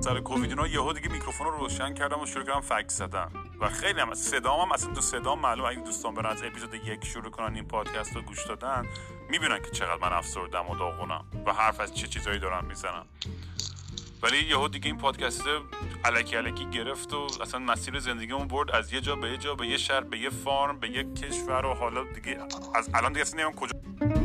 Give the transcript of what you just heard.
سر کووید اینا یهو دیگه میکروفون رو روشن کردم و شروع کردم فکس زدن. و خیلی هم صدام هم اصلا تو صدام معلوم اگه دوستان برن از اپیزود یک شروع کنن این پادکست رو گوش دادن می‌بینن که چقدر من افسردم و داغونم و حرف از چه چیزایی دارم می‌زنم ولی یهو دیگه این پادکست علکی علکی گرفت و اصلا مسیر زندگیمون برد از یه جا به یه جا به یه شهر به یه فارم به یه کشور و حالا دیگه از الان دیگه اصلا کجا